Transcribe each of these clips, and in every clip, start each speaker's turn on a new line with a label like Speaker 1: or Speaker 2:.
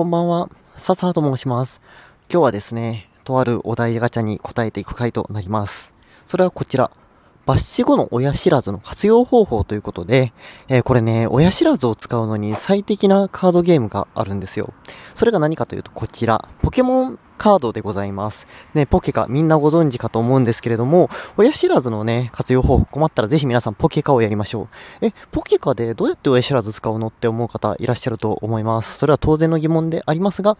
Speaker 1: こんばんは。笹と申します。今日はですね、とあるお題ガチャに答えていく回となります。それはこちら。抜死後の親知らずの活用方法ということで、えーこれね、親知らずを使うのに最適なカードゲームがあるんですよ。それが何かというとこちら、ポケモンカードでございます。ね、ポケカみんなご存知かと思うんですけれども、親知らずのね、活用方法困ったらぜひ皆さんポケカをやりましょう。え、ポケカでどうやって親知らず使うのって思う方いらっしゃると思います。それは当然の疑問でありますが、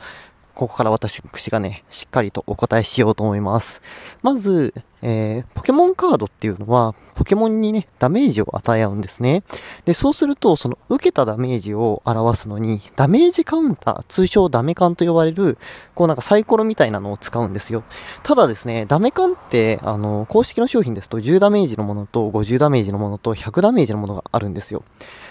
Speaker 1: ここから私がね、しっかりとお答えしようと思います。まず、えー、ポケモンカードっていうのは、ポケモンにね、ダメージを与え合うんですね。で、そうすると、その、受けたダメージを表すのに、ダメージカウンター、通称ダメカンと呼ばれる、こうなんかサイコロみたいなのを使うんですよ。ただですね、ダメカンって、あの、公式の商品ですと10ダメージのものと50ダメージのものと100ダメージのものがあるんですよ。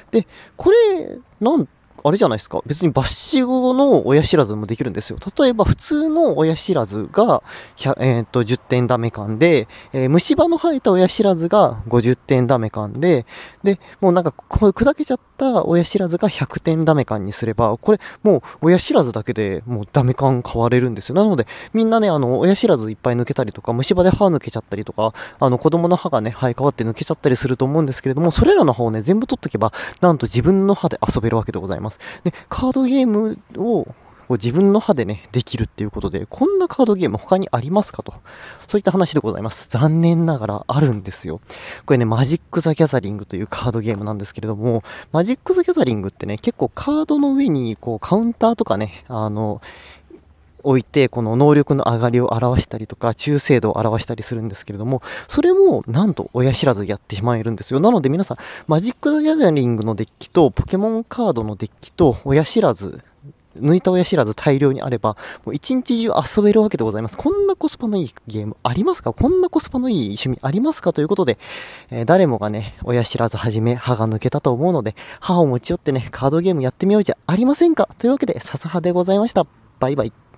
Speaker 1: で、これ、なん、あれじゃないですか。別に抜歯後の親知らずもできるんですよ。例えば普通の親知らずが、100えーっと、10点ダメ感で、えー虫歯の生えた親知らずが50点ダメ感で、で、もうなんか、こう砕けちゃった親知らずが100点ダメ感にすれば、これ、もう親知らずだけでもうダメ感変われるんですよ。なので、みんなね、あの、親知らずいっぱい抜けたりとか、虫歯で歯抜けちゃったりとか、あの、子供の歯がね、生え変わって抜けちゃったりすると思うんですけれども、それらの歯をね、全部取っとけば、なんと自分の歯で遊べるわけでございます。で、カードゲームを、こう自分の歯でね、できるっていうことで、こんなカードゲーム他にありますかと。そういった話でございます。残念ながらあるんですよ。これね、マジック・ザ・ギャザリングというカードゲームなんですけれども、マジック・ザ・ギャザリングってね、結構カードの上に、こう、カウンターとかね、あの、置いて、この能力の上がりを表したりとか、中精度を表したりするんですけれども、それも、なんと、親知らずやってしまえるんですよ。なので皆さん、マジック・ザ・ギャザリングのデッキと、ポケモンカードのデッキと、親知らず、抜いた親知らず大量にあれば、もう一日中遊べるわけでございます。こんなコスパのいいゲームありますか？こんなコスパのいい趣味ありますか？ということで、えー誰もがね、親知らずはじめ歯が抜けたと思うので、歯を持ち寄ってね、カードゲームやってみようじゃありませんか？というわけで、笹葉でございました。バイバイ。